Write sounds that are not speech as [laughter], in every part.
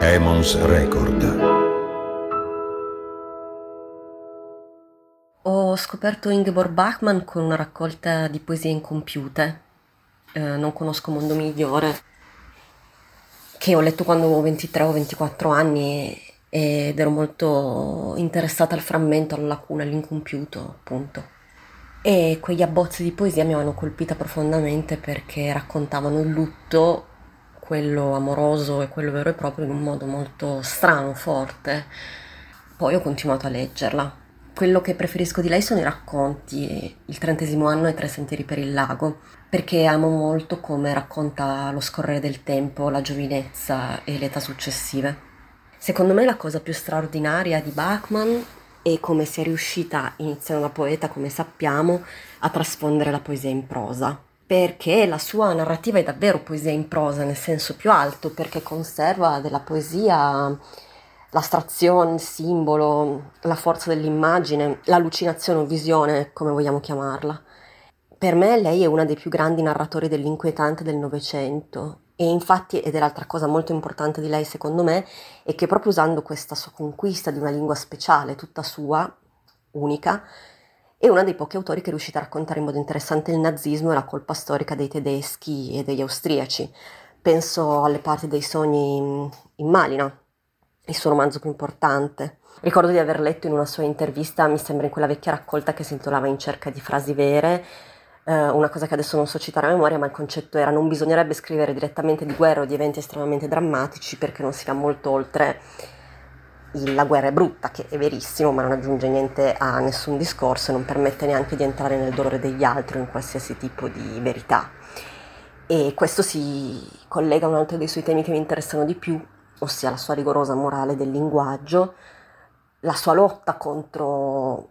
Emons Record. Ho scoperto Ingeborg Bachmann con una raccolta di poesie incompiute. Eh, non conosco mondo migliore, che ho letto quando avevo 23 o 24 anni ed ero molto interessata al frammento, alla lacuna, all'incompiuto, appunto. E quegli abbozzi di poesia mi avevano colpita profondamente perché raccontavano il lutto quello amoroso e quello vero e proprio in un modo molto strano, forte. Poi ho continuato a leggerla. Quello che preferisco di lei sono i racconti, il trentesimo anno e Tre sentieri per il lago, perché amo molto come racconta lo scorrere del tempo, la giovinezza e le età successive. Secondo me la cosa più straordinaria di Bachmann è come sia riuscita, iniziando da poeta come sappiamo, a trasfondere la poesia in prosa perché la sua narrativa è davvero poesia in prosa nel senso più alto, perché conserva della poesia l'astrazione, il simbolo, la forza dell'immagine, l'allucinazione o visione, come vogliamo chiamarla. Per me lei è una dei più grandi narratori dell'inquietante del Novecento e infatti, ed è l'altra cosa molto importante di lei secondo me, è che proprio usando questa sua conquista di una lingua speciale, tutta sua, unica, è uno dei pochi autori che è riuscito a raccontare in modo interessante il nazismo e la colpa storica dei tedeschi e degli austriaci. Penso alle parti dei sogni in Malina, il suo romanzo più importante. Ricordo di aver letto in una sua intervista, mi sembra in quella vecchia raccolta che si intitolava In cerca di frasi vere, eh, una cosa che adesso non so citare a memoria, ma il concetto era non bisognerebbe scrivere direttamente di guerra o di eventi estremamente drammatici perché non si va molto oltre la guerra è brutta, che è verissimo, ma non aggiunge niente a nessun discorso e non permette neanche di entrare nel dolore degli altri o in qualsiasi tipo di verità. E questo si collega a un altro dei suoi temi che mi interessano di più, ossia la sua rigorosa morale del linguaggio, la sua lotta contro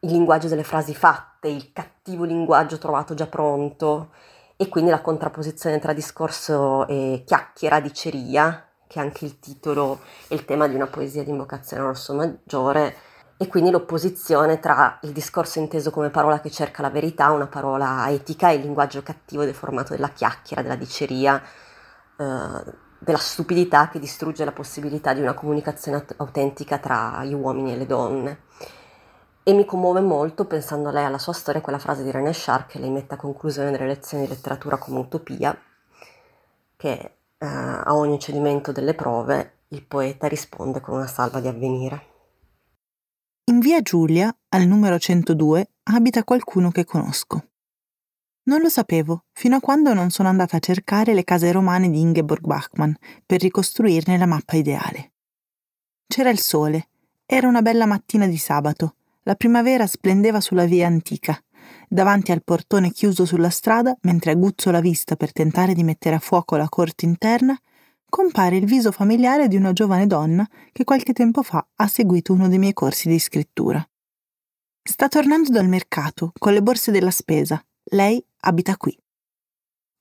il linguaggio delle frasi fatte, il cattivo linguaggio trovato già pronto e quindi la contrapposizione tra discorso e chiacchiera, diceria, che è anche il titolo e il tema di una poesia di invocazione rosso maggiore, e quindi l'opposizione tra il discorso inteso come parola che cerca la verità, una parola etica, e il linguaggio cattivo deformato della chiacchiera, della diceria, eh, della stupidità che distrugge la possibilità di una comunicazione autentica tra gli uomini e le donne. E mi commuove molto, pensando a lei alla sua storia, quella frase di René Char che lei mette a conclusione delle lezioni di letteratura come utopia, che eh, a ogni cedimento delle prove il poeta risponde con una salva di avvenire. In via Giulia, al numero 102, abita qualcuno che conosco. Non lo sapevo fino a quando non sono andata a cercare le case romane di Ingeborg Bachmann per ricostruirne la mappa ideale. C'era il sole, era una bella mattina di sabato, la primavera splendeva sulla via antica davanti al portone chiuso sulla strada, mentre aguzzo la vista per tentare di mettere a fuoco la corte interna, compare il viso familiare di una giovane donna che qualche tempo fa ha seguito uno dei miei corsi di scrittura. Sta tornando dal mercato con le borse della spesa. Lei abita qui.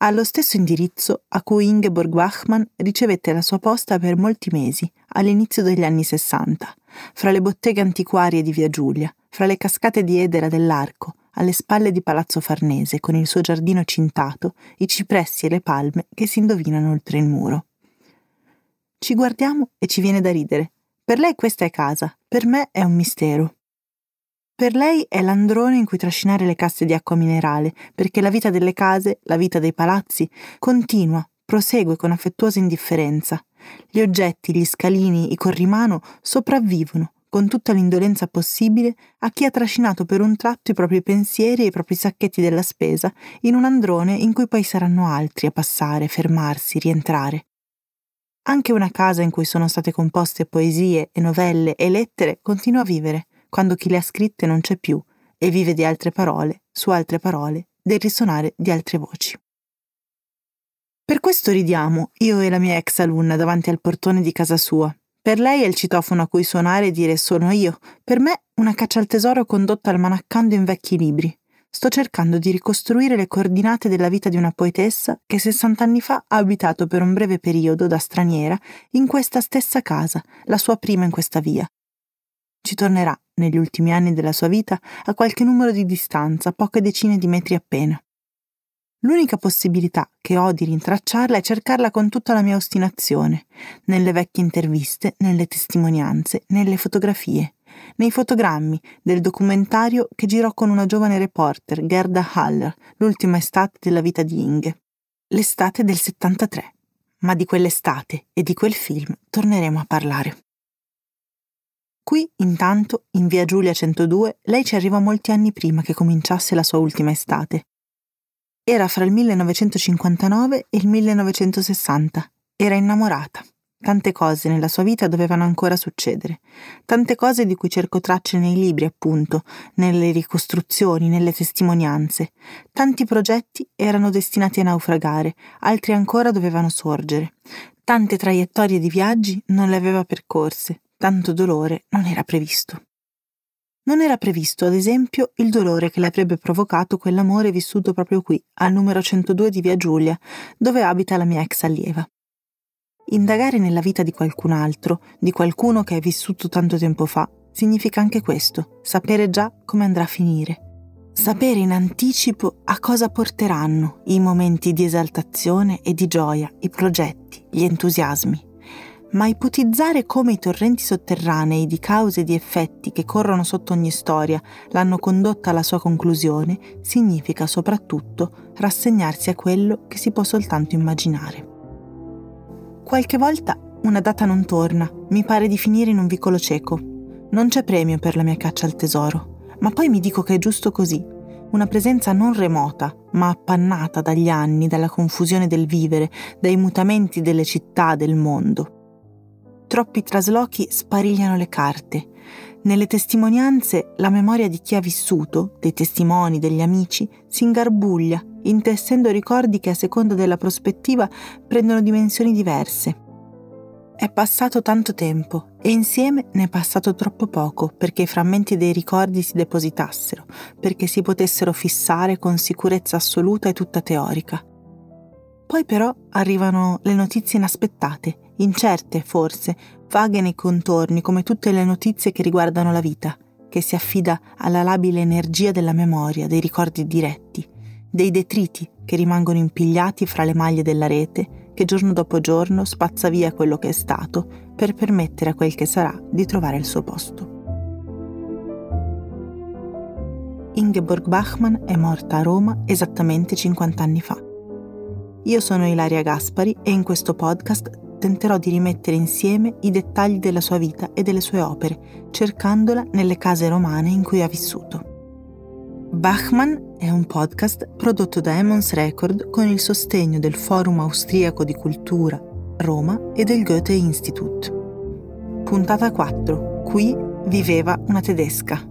Ha lo stesso indirizzo a cui Ingeborg Bachmann ricevette la sua posta per molti mesi, all'inizio degli anni Sessanta, fra le botteghe antiquarie di Via Giulia, fra le cascate di Edera dell'Arco, alle spalle di Palazzo Farnese, con il suo giardino cintato, i cipressi e le palme che si indovinano oltre il muro. Ci guardiamo e ci viene da ridere. Per lei questa è casa, per me è un mistero. Per lei è l'androne in cui trascinare le casse di acqua minerale, perché la vita delle case, la vita dei palazzi, continua, prosegue con affettuosa indifferenza. Gli oggetti, gli scalini, i corrimano sopravvivono, con tutta l'indolenza possibile, a chi ha trascinato per un tratto i propri pensieri e i propri sacchetti della spesa in un androne in cui poi saranno altri a passare, fermarsi, rientrare. Anche una casa in cui sono state composte poesie e novelle e lettere continua a vivere, quando chi le ha scritte non c'è più, e vive di altre parole, su altre parole, del risonare di altre voci. Per questo ridiamo, io e la mia ex alunna, davanti al portone di casa sua, per lei è il citofono a cui suonare e dire sono io. Per me una caccia al tesoro condotta almanaccando in vecchi libri. Sto cercando di ricostruire le coordinate della vita di una poetessa che 60 anni fa ha abitato per un breve periodo da straniera in questa stessa casa, la sua prima in questa via. Ci tornerà, negli ultimi anni della sua vita, a qualche numero di distanza, poche decine di metri appena. L'unica possibilità che ho di rintracciarla è cercarla con tutta la mia ostinazione, nelle vecchie interviste, nelle testimonianze, nelle fotografie, nei fotogrammi del documentario che girò con una giovane reporter, Gerda Haller, l'ultima estate della vita di Inge. L'estate del 73. Ma di quell'estate e di quel film torneremo a parlare. Qui, intanto, in via Giulia 102, lei ci arriva molti anni prima che cominciasse la sua ultima estate era fra il 1959 e il 1960. Era innamorata. Tante cose nella sua vita dovevano ancora succedere. Tante cose di cui cerco tracce nei libri, appunto, nelle ricostruzioni, nelle testimonianze. Tanti progetti erano destinati a naufragare, altri ancora dovevano sorgere. Tante traiettorie di viaggi non le aveva percorse, tanto dolore non era previsto. Non era previsto, ad esempio, il dolore che le avrebbe provocato quell'amore vissuto proprio qui, al numero 102 di Via Giulia, dove abita la mia ex allieva. Indagare nella vita di qualcun altro, di qualcuno che è vissuto tanto tempo fa, significa anche questo, sapere già come andrà a finire. Sapere in anticipo a cosa porteranno i momenti di esaltazione e di gioia, i progetti, gli entusiasmi ma ipotizzare come i torrenti sotterranei di cause e di effetti che corrono sotto ogni storia l'hanno condotta alla sua conclusione significa soprattutto rassegnarsi a quello che si può soltanto immaginare. Qualche volta una data non torna, mi pare di finire in un vicolo cieco. Non c'è premio per la mia caccia al tesoro, ma poi mi dico che è giusto così, una presenza non remota, ma appannata dagli anni, dalla confusione del vivere, dai mutamenti delle città, del mondo troppi traslochi sparigliano le carte. Nelle testimonianze la memoria di chi ha vissuto, dei testimoni, degli amici, si ingarbuglia, intessendo ricordi che a seconda della prospettiva prendono dimensioni diverse. È passato tanto tempo e insieme ne è passato troppo poco perché i frammenti dei ricordi si depositassero, perché si potessero fissare con sicurezza assoluta e tutta teorica. Poi però arrivano le notizie inaspettate incerte forse, vaghe nei contorni come tutte le notizie che riguardano la vita, che si affida alla labile energia della memoria, dei ricordi diretti, dei detriti che rimangono impigliati fra le maglie della rete, che giorno dopo giorno spazza via quello che è stato per permettere a quel che sarà di trovare il suo posto. Ingeborg Bachmann è morta a Roma esattamente 50 anni fa. Io sono Ilaria Gaspari e in questo podcast tenterò di rimettere insieme i dettagli della sua vita e delle sue opere, cercandola nelle case romane in cui ha vissuto. Bachmann è un podcast prodotto da Emmons Record con il sostegno del Forum Austriaco di Cultura Roma e del Goethe Institut. Puntata 4. Qui viveva una tedesca.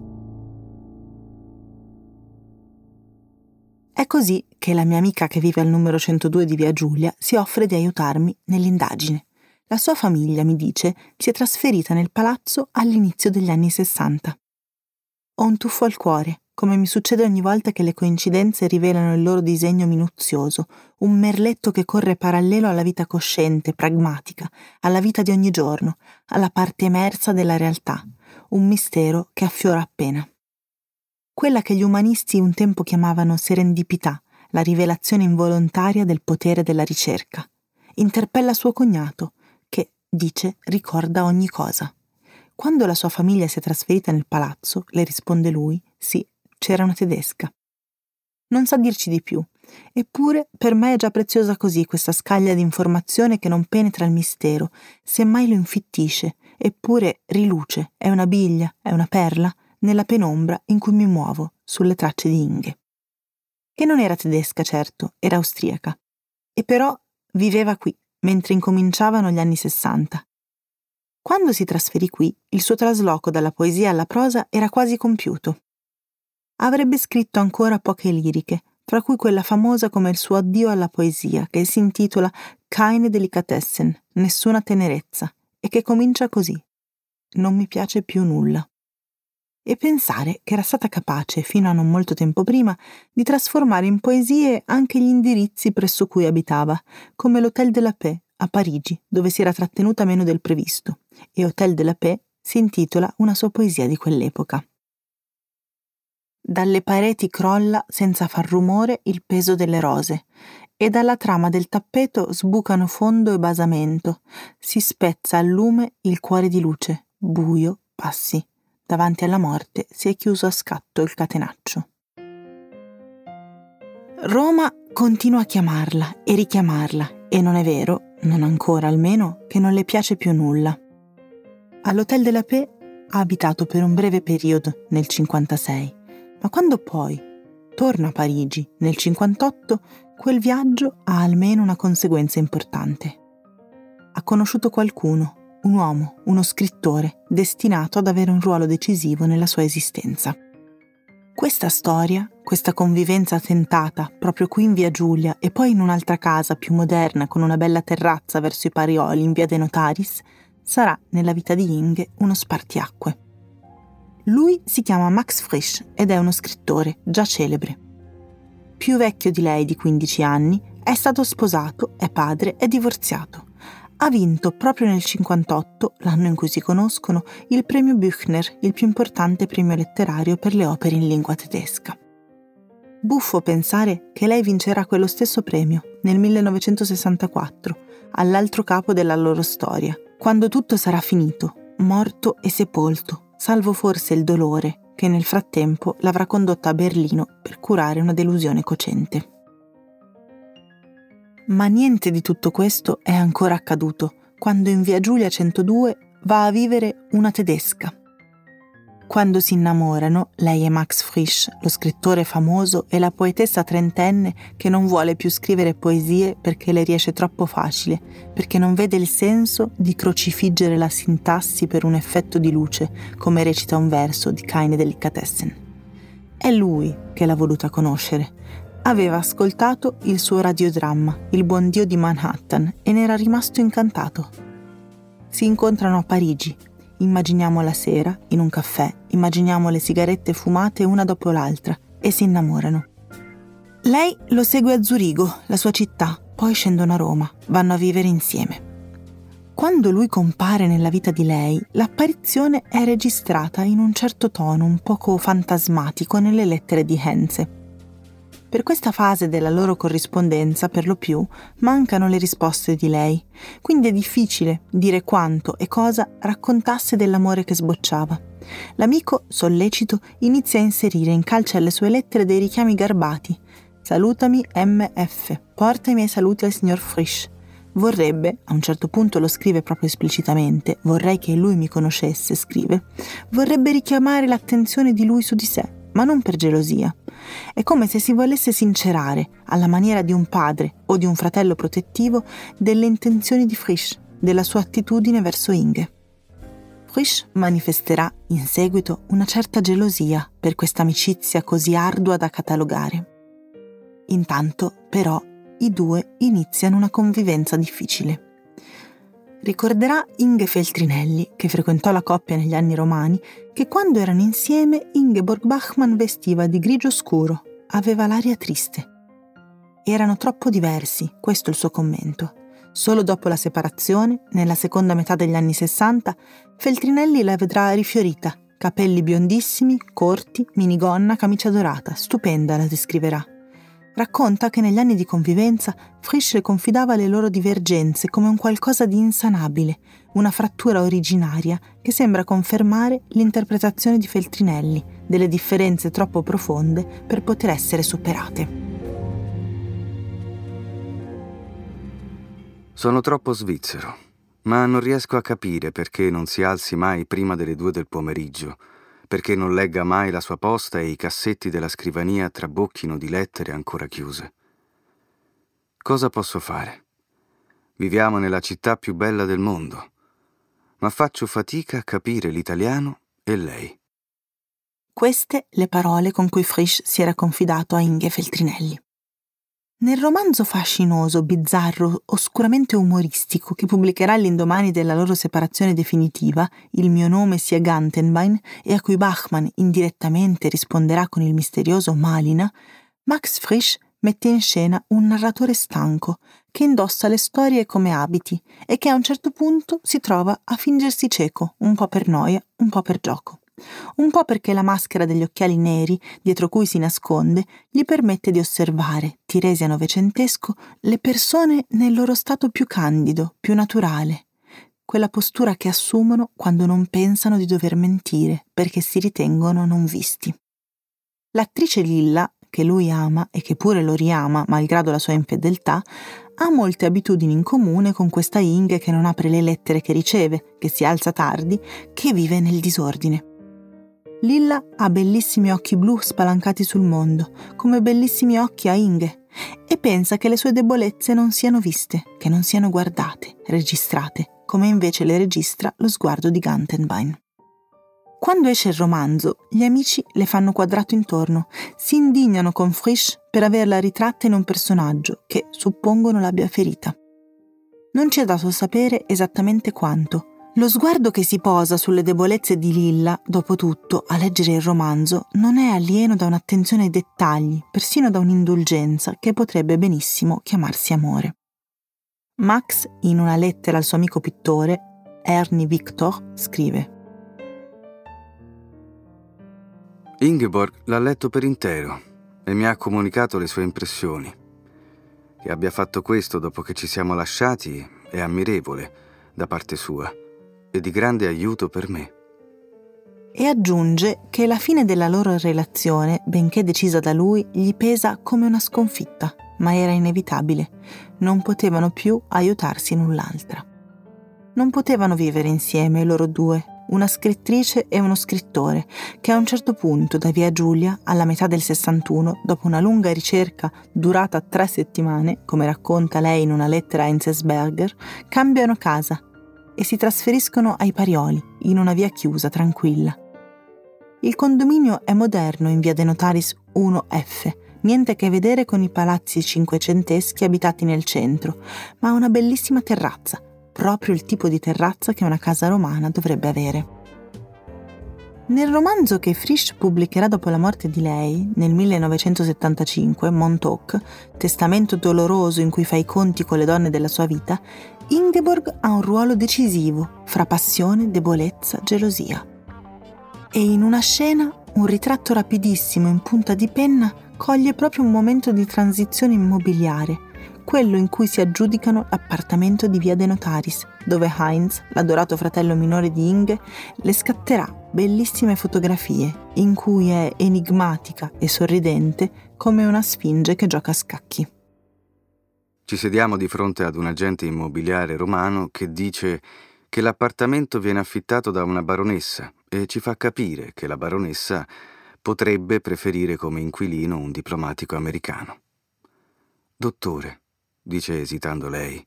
È così che la mia amica che vive al numero 102 di Via Giulia si offre di aiutarmi nell'indagine. La sua famiglia, mi dice, si è trasferita nel palazzo all'inizio degli anni 60. Ho un tuffo al cuore, come mi succede ogni volta che le coincidenze rivelano il loro disegno minuzioso, un merletto che corre parallelo alla vita cosciente, pragmatica, alla vita di ogni giorno, alla parte emersa della realtà, un mistero che affiora appena quella che gli umanisti un tempo chiamavano serendipità, la rivelazione involontaria del potere della ricerca. Interpella suo cognato, che, dice, ricorda ogni cosa. Quando la sua famiglia si è trasferita nel palazzo, le risponde lui, sì, c'era una tedesca. Non sa dirci di più, eppure per me è già preziosa così questa scaglia di informazione che non penetra il mistero, semmai lo infittisce, eppure riluce, è una biglia, è una perla, nella penombra in cui mi muovo sulle tracce di Inge. Che non era tedesca, certo, era austriaca. E però viveva qui, mentre incominciavano gli anni sessanta. Quando si trasferì qui, il suo trasloco dalla poesia alla prosa era quasi compiuto. Avrebbe scritto ancora poche liriche, fra cui quella famosa come il suo addio alla poesia, che si intitola Keine Delikatessen, nessuna tenerezza, e che comincia così. Non mi piace più nulla e pensare che era stata capace, fino a non molto tempo prima, di trasformare in poesie anche gli indirizzi presso cui abitava, come l'Hôtel de la Paix a Parigi, dove si era trattenuta meno del previsto, e Hôtel de la Paix si intitola una sua poesia di quell'epoca. dalle pareti crolla senza far rumore il peso delle rose e dalla trama del tappeto sbucano fondo e basamento, si spezza al lume il cuore di luce, buio, passi. Davanti alla morte si è chiuso a scatto il catenaccio. Roma continua a chiamarla e richiamarla e non è vero, non ancora almeno, che non le piace più nulla. All'Hotel de la Paix ha abitato per un breve periodo nel 56, ma quando poi torna a Parigi nel 58, quel viaggio ha almeno una conseguenza importante. Ha conosciuto qualcuno, un uomo, uno scrittore, destinato ad avere un ruolo decisivo nella sua esistenza. Questa storia, questa convivenza tentata proprio qui in via Giulia e poi in un'altra casa più moderna con una bella terrazza verso i Parioli in via De Notaris, sarà nella vita di Inge uno spartiacque. Lui si chiama Max Frisch ed è uno scrittore già celebre. Più vecchio di lei di 15 anni, è stato sposato, è padre, è divorziato. Ha vinto proprio nel 58, l'anno in cui si conoscono, il premio Büchner, il più importante premio letterario per le opere in lingua tedesca. Buffo pensare che lei vincerà quello stesso premio nel 1964, all'altro capo della loro storia, quando tutto sarà finito, morto e sepolto, salvo forse il dolore che nel frattempo l'avrà condotta a Berlino per curare una delusione cocente. Ma niente di tutto questo è ancora accaduto quando in via Giulia 102 va a vivere una tedesca, quando si innamorano, lei e Max Frisch, lo scrittore famoso, e la poetessa trentenne che non vuole più scrivere poesie perché le riesce troppo facile, perché non vede il senso di crocifiggere la sintassi per un effetto di luce, come recita un verso di Keine Delicatessen. È lui che l'ha voluta conoscere. Aveva ascoltato il suo radiodramma, Il buon Dio di Manhattan, e ne era rimasto incantato. Si incontrano a Parigi, Immaginiamo la sera, in un caffè, immaginiamo le sigarette fumate una dopo l'altra e si innamorano. Lei lo segue a Zurigo, la sua città, poi scendono a Roma, vanno a vivere insieme. Quando lui compare nella vita di lei, l'apparizione è registrata in un certo tono un poco fantasmatico nelle lettere di Henze. Per questa fase della loro corrispondenza, per lo più, mancano le risposte di lei, quindi è difficile dire quanto e cosa raccontasse dell'amore che sbocciava. L'amico, sollecito, inizia a inserire in calce alle sue lettere dei richiami garbati. Salutami MF, porta i miei saluti al signor Frisch. Vorrebbe, a un certo punto lo scrive proprio esplicitamente, vorrei che lui mi conoscesse, scrive, vorrebbe richiamare l'attenzione di lui su di sé, ma non per gelosia. È come se si volesse sincerare, alla maniera di un padre o di un fratello protettivo, delle intenzioni di Frisch, della sua attitudine verso Inge. Frisch manifesterà in seguito una certa gelosia per questa amicizia così ardua da catalogare. Intanto, però, i due iniziano una convivenza difficile. Ricorderà Inge Feltrinelli, che frequentò la coppia negli anni romani, che quando erano insieme Ingeborg Bachmann vestiva di grigio scuro, aveva l'aria triste. Erano troppo diversi, questo è il suo commento. Solo dopo la separazione, nella seconda metà degli anni Sessanta, Feltrinelli la vedrà rifiorita, capelli biondissimi, corti, minigonna, camicia dorata, stupenda la descriverà racconta che negli anni di convivenza Frisch confidava le loro divergenze come un qualcosa di insanabile, una frattura originaria che sembra confermare l'interpretazione di Feltrinelli delle differenze troppo profonde per poter essere superate. Sono troppo svizzero, ma non riesco a capire perché non si alzi mai prima delle due del pomeriggio perché non legga mai la sua posta e i cassetti della scrivania trabocchino di lettere ancora chiuse. Cosa posso fare? Viviamo nella città più bella del mondo, ma faccio fatica a capire l'italiano e lei. Queste le parole con cui Frisch si era confidato a Inge Feltrinelli. Nel romanzo fascinoso, bizzarro, oscuramente umoristico che pubblicherà l'indomani della loro separazione definitiva, Il mio nome sia Gantenbein, e a cui Bachmann indirettamente risponderà con il misterioso Malina, Max Frisch mette in scena un narratore stanco che indossa le storie come abiti e che a un certo punto si trova a fingersi cieco, un po' per noia, un po' per gioco. Un po' perché la maschera degli occhiali neri, dietro cui si nasconde, gli permette di osservare, tiresi a novecentesco, le persone nel loro stato più candido, più naturale, quella postura che assumono quando non pensano di dover mentire perché si ritengono non visti. L'attrice Lilla, che lui ama e che pure lo riama malgrado la sua infedeltà, ha molte abitudini in comune con questa Inge che non apre le lettere che riceve, che si alza tardi, che vive nel disordine. Lilla ha bellissimi occhi blu spalancati sul mondo, come bellissimi occhi a Inge, e pensa che le sue debolezze non siano viste, che non siano guardate, registrate, come invece le registra lo sguardo di Gantenbein. Quando esce il romanzo, gli amici le fanno quadrato intorno, si indignano con Frisch per averla ritratta in un personaggio che suppongono l'abbia ferita. Non ci è dato sapere esattamente quanto. Lo sguardo che si posa sulle debolezze di Lilla, dopo tutto, a leggere il romanzo, non è alieno da un'attenzione ai dettagli, persino da un'indulgenza che potrebbe benissimo chiamarsi amore. Max, in una lettera al suo amico pittore, Ernie Victor, scrive Ingeborg l'ha letto per intero e mi ha comunicato le sue impressioni. Che abbia fatto questo dopo che ci siamo lasciati è ammirevole da parte sua e di grande aiuto per me. E aggiunge che la fine della loro relazione, benché decisa da lui, gli pesa come una sconfitta ma era inevitabile. Non potevano più aiutarsi null'altra. Non potevano vivere insieme loro due, una scrittrice e uno scrittore, che a un certo punto, da via Giulia, alla metà del 61, dopo una lunga ricerca durata tre settimane, come racconta lei in una lettera a Enzensberger, cambiano casa e si trasferiscono ai Parioli, in una via chiusa, tranquilla. Il condominio è moderno in via De Notaris 1F, niente a che vedere con i palazzi cinquecenteschi abitati nel centro, ma una bellissima terrazza, proprio il tipo di terrazza che una casa romana dovrebbe avere. Nel romanzo che Frisch pubblicherà dopo la morte di lei, nel 1975, Montauk, testamento doloroso in cui fa i conti con le donne della sua vita, Ingeborg ha un ruolo decisivo fra passione, debolezza, gelosia. E in una scena, un ritratto rapidissimo in punta di penna coglie proprio un momento di transizione immobiliare, quello in cui si aggiudicano l'appartamento di Via De Notaris, dove Heinz, l'adorato fratello minore di Inge, le scatterà bellissime fotografie in cui è enigmatica e sorridente come una sfinge che gioca a scacchi. Ci sediamo di fronte ad un agente immobiliare romano che dice che l'appartamento viene affittato da una baronessa e ci fa capire che la baronessa potrebbe preferire come inquilino un diplomatico americano. Dottore, dice esitando lei,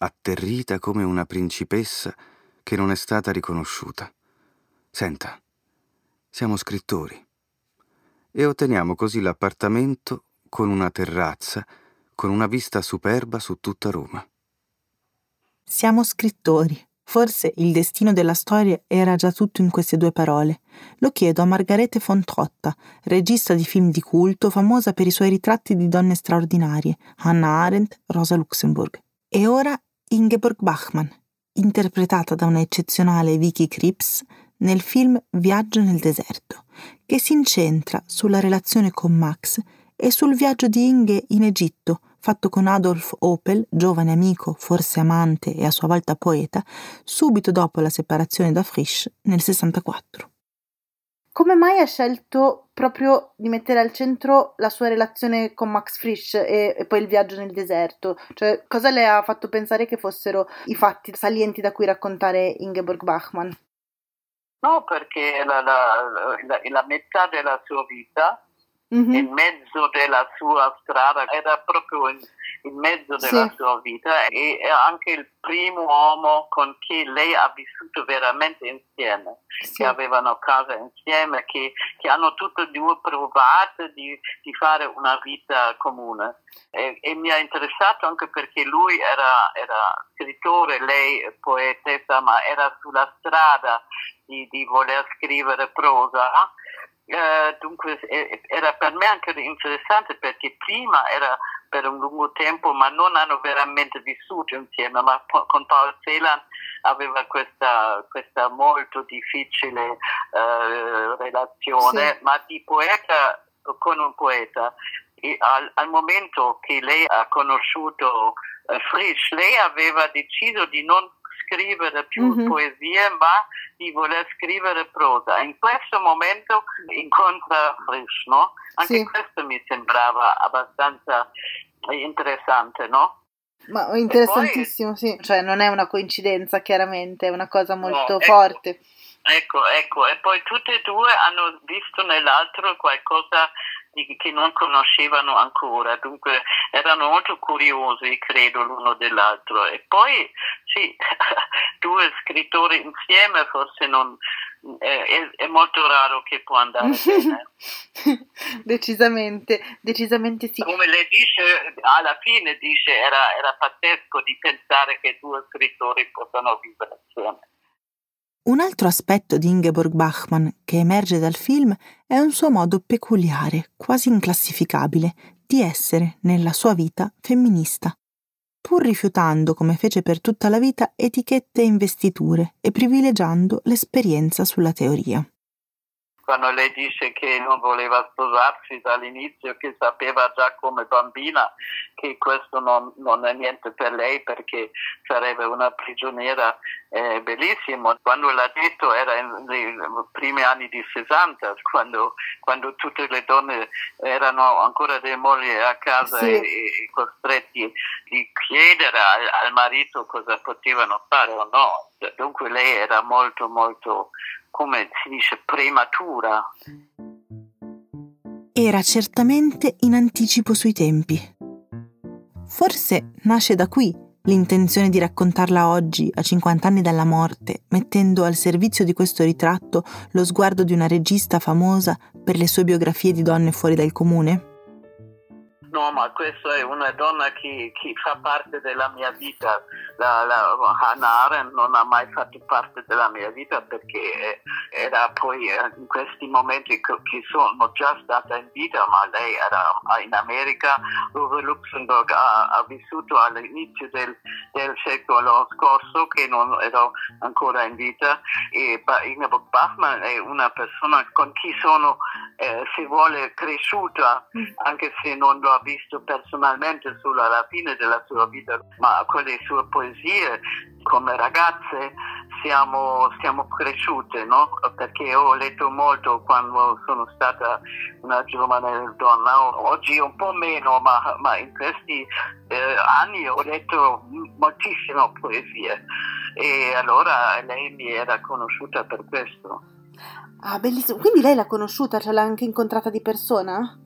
atterrita come una principessa che non è stata riconosciuta. Senta, siamo scrittori e otteniamo così l'appartamento con una terrazza, con una vista superba su tutta Roma. Siamo scrittori, Forse il destino della storia era già tutto in queste due parole. Lo chiedo a Margarete von Trotta, regista di film di culto famosa per i suoi ritratti di donne straordinarie, Hannah Arendt, Rosa Luxemburg. E ora Ingeborg Bachmann, interpretata da una eccezionale Vicky Krieps nel film Viaggio nel deserto, che si incentra sulla relazione con Max e sul viaggio di Inge in Egitto, fatto con Adolf Opel, giovane amico, forse amante e a sua volta poeta, subito dopo la separazione da Frisch nel 64. Come mai ha scelto proprio di mettere al centro la sua relazione con Max Frisch e, e, poi il viaggio nel deserto? Cioè, cosa le ha fatto pensare che fossero i fatti salienti da cui raccontare Ingeborg Bachmann? No, perché la, la, la, la metà della sua vita mm-hmm. in mezzo della sua strada, era proprio in, in mezzo della sì. sua vita e è anche il primo uomo con cui lei ha vissuto veramente insieme, sì. che avevano casa insieme, che, che hanno tutte e due provato di, di fare una vita comune. E, e, mi ha interessato anche perché lui era, era scrittore, lei poetessa, ma era sulla strada di, di voler scrivere prosa eh, dunque era per me anche interessante perché prima era per un lungo tempo, ma non hanno veramente vissuto insieme, ma con Paul Celan aveva questa, questa molto difficile uh, relazione, sì. ma di poeta con un poeta. Al, al, momento che lei ha conosciuto Frisch, lei aveva deciso di non scrivere più mm-hmm. poesie, ma di voler scrivere prosa. In questo momento incontra Frisch, no? Anche sì. questo mi sembrava abbastanza interessante, no? Ma interessantissimo, poi, sì. Cioè, non è una coincidenza, chiaramente, è una cosa molto no, ecco, forte. Ecco, ecco, e poi tutte e due hanno visto nell'altro qualcosa che non conoscevano ancora, dunque erano molto curiosi, credo, l'uno dell'altro. E poi sì, [laughs] due scrittori insieme forse non, è, è, molto raro che può andare [laughs] bene. decisamente, decisamente sì. Come lei dice, alla fine dice, era, era pazzesco di pensare che due scrittori possano vivere insieme. Un altro aspetto di Ingeborg Bachmann che emerge dal film è un suo modo peculiare, quasi inclassificabile, di essere, nella sua vita, femminista, pur rifiutando, come fece per tutta la vita, etichette e investiture e privilegiando l'esperienza sulla teoria quando lei dice che non voleva sposarsi dall'inizio, che sapeva già come bambina che questo non, non è niente per lei perché sarebbe una prigioniera, è bellissimo. Quando l'ha detto era nei primi anni di 60, quando, quando tutte le donne erano ancora delle mogli a casa sì. e, e, costretti di chiedere al, al marito cosa potevano fare o no. Dunque lei era molto molto come si dice, prematura. Era certamente in anticipo sui tempi. Forse nasce da qui l'intenzione di raccontarla oggi, a 50 anni dalla morte, mettendo al servizio di questo ritratto lo sguardo di una regista famosa per le sue biografie di donne fuori dal comune? No, ma questa è una donna che, che fa parte della mia vita. La, la, Hannah Arendt non ha mai fatto parte della mia vita perché era poi eh, in questi momenti che sono già stata in vita, ma lei era in America, dove Luxemburg ha, ha vissuto all'inizio del, del, secolo scorso, che non ero ancora in vita. E Ingeborg Bachmann è una persona con chi sono, eh, se vuole, cresciuta, mm. anche se non l'ho visto personalmente solo alla fine della sua vita, ma con le sue poesie come ragazze siamo, siamo cresciute, no? perché ho letto molto quando sono stata una giovane donna, oggi un po' meno, ma, ma in questi eh, anni ho letto moltissime poesie e allora lei mi era conosciuta per questo. Ah, bellissimo. Quindi lei l'ha conosciuta, ce l'ha anche incontrata di persona?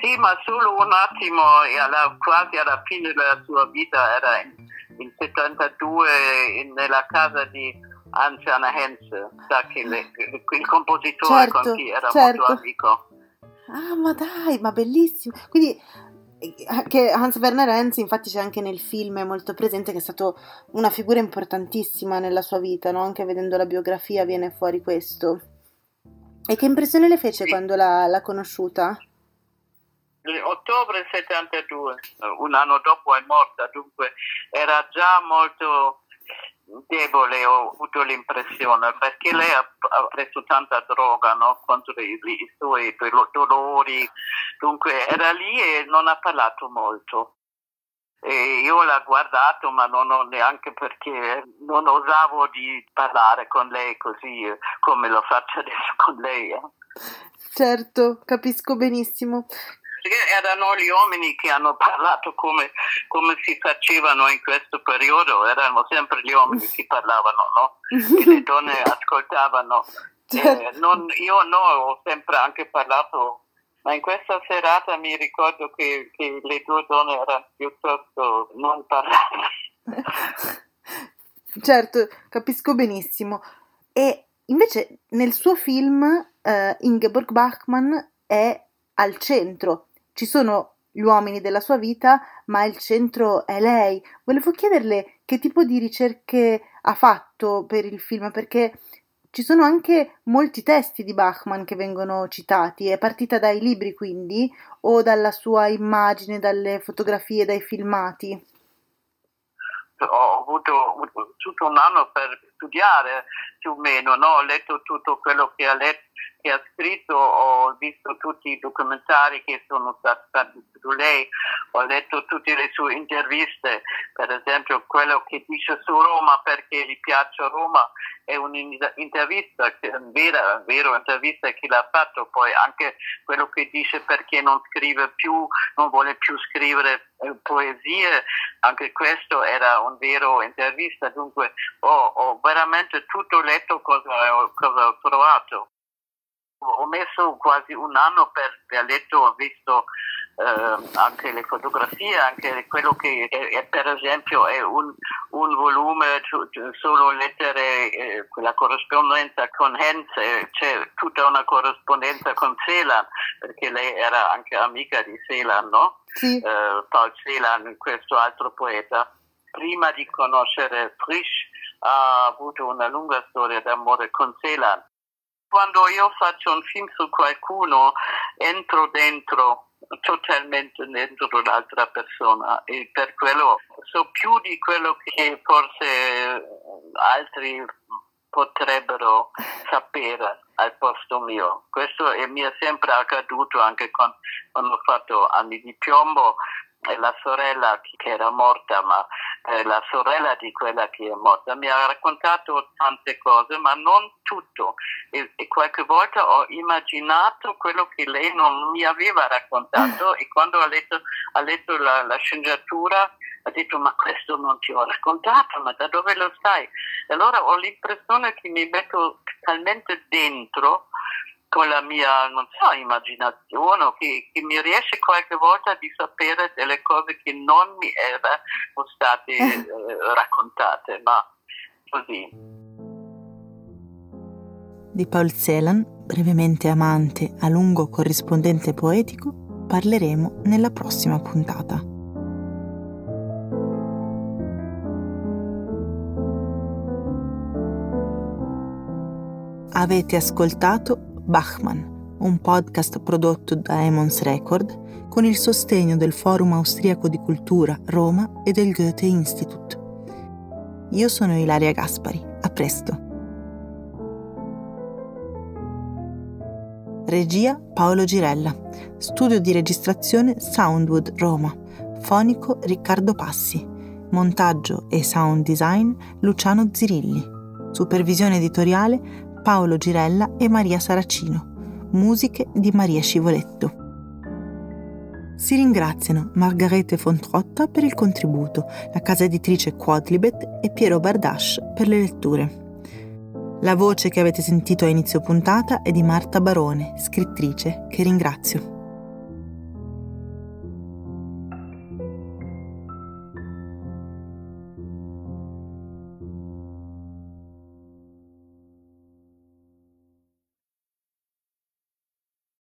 Sì, ma solo un attimo, alla, quasi alla fine della sua vita, era in, in 72 in, nella casa di Anziana Henze, le, il compositore certo, con cui era certo. molto amico. Ah, ma dai, ma bellissimo. Quindi che Hans Werner Henze infatti c'è anche nel film, è molto presente, che è stato una figura importantissima nella sua vita, no? anche vedendo la biografia viene fuori questo. E che impressione le fece sì. quando l'ha, l'ha conosciuta? Ottobre 72, un anno dopo è morta, dunque era già molto debole, ho avuto l'impressione, perché lei ha, ha preso tanta droga no? contro i, i suoi dolori, dunque era lì e non ha parlato molto. E io l'ho guardato, ma non ho neanche perché non osavo di parlare con lei così come lo faccio adesso con lei. Eh. Certo, capisco benissimo erano gli uomini che hanno parlato come, come, si facevano in questo periodo, erano sempre gli uomini che parlavano, no? E le [laughs] donne ascoltavano. Eh, non, io no, ho sempre anche parlato, ma in questa serata mi ricordo che, che le due donne erano piuttosto non parlanti. [laughs] certo, capisco benissimo. E invece nel suo film uh, Ingeborg Bachmann è al centro ci sono gli uomini della sua vita, ma il centro è lei. Volevo chiederle che tipo di ricerche ha fatto per il film, perché ci sono anche molti testi di Bachmann che vengono citati. È partita dai libri, quindi, o dalla sua immagine, dalle fotografie, dai filmati? ho avuto tutto un anno per studiare più o meno, no? ho letto tutto quello che ha letto che ha scritto, ho visto tutti i documentari che sono stati su lei, ho letto tutte le sue interviste, per esempio quello che dice su Roma perché gli piace Roma, è un'intervista, vera, vera intervista che l'ha fatto, poi anche quello che dice perché non scrive più, non vuole più scrivere eh, poesie, anche questo era un vero intervista, dunque ho, ho veramente tutto letto cosa, cosa ho trovato ho messo quasi un anno per aver letto, ho visto eh, anche le fotografie, anche quello che è, per esempio è un, un volume solo lettere, eh, la corrispondenza con Hens, c'è tutta una corrispondenza con Celan, perché lei era anche amica di Celan, no? Sì. Eh, Paul Celan, questo altro poeta. Prima di conoscere Frisch ha avuto una lunga storia d'amore con Celan quando io faccio un film su qualcuno entro dentro totalmente dentro l'altra persona e per quello so più di quello che forse altri potrebbero sapere al posto mio. Questo mi è sempre accaduto anche quando ho fatto anni di piombo la sorella che era morta, ma eh, la sorella di quella che è morta, mi ha raccontato tante cose, ma non tutto. E, e qualche volta ho immaginato quello che lei non mi aveva raccontato e quando ha letto, ha letto la, la sceneggiatura ha detto ma questo non ti ho raccontato, ma da dove lo sai? E allora ho l'impressione che mi metto talmente dentro con la mia, non so, immaginazione, che, che, mi riesce qualche volta di sapere delle cose che non mi erano state eh, eh raccontate, ma così. Di Paul Celan, brevemente amante, a lungo corrispondente poetico, parleremo nella prossima puntata. Avete ascoltato Bachmann, un podcast prodotto da Emons Record con il sostegno del Forum Austriaco di Cultura Roma e del Goethe Institut. Io sono Ilaria Gaspari, a presto. Regia Paolo Girella, studio di registrazione Soundwood Roma, fonico Riccardo Passi, montaggio e sound design Luciano Zirilli, supervisione editoriale Paolo Girella e Maria Saracino, musiche di Maria Scivoletto. Si ringraziano Margarete Fontrotta per il contributo, la casa editrice Quadlibet e Piero Bardash per le letture. La voce che avete sentito a inizio puntata è di Marta Barone, scrittrice, che ringrazio.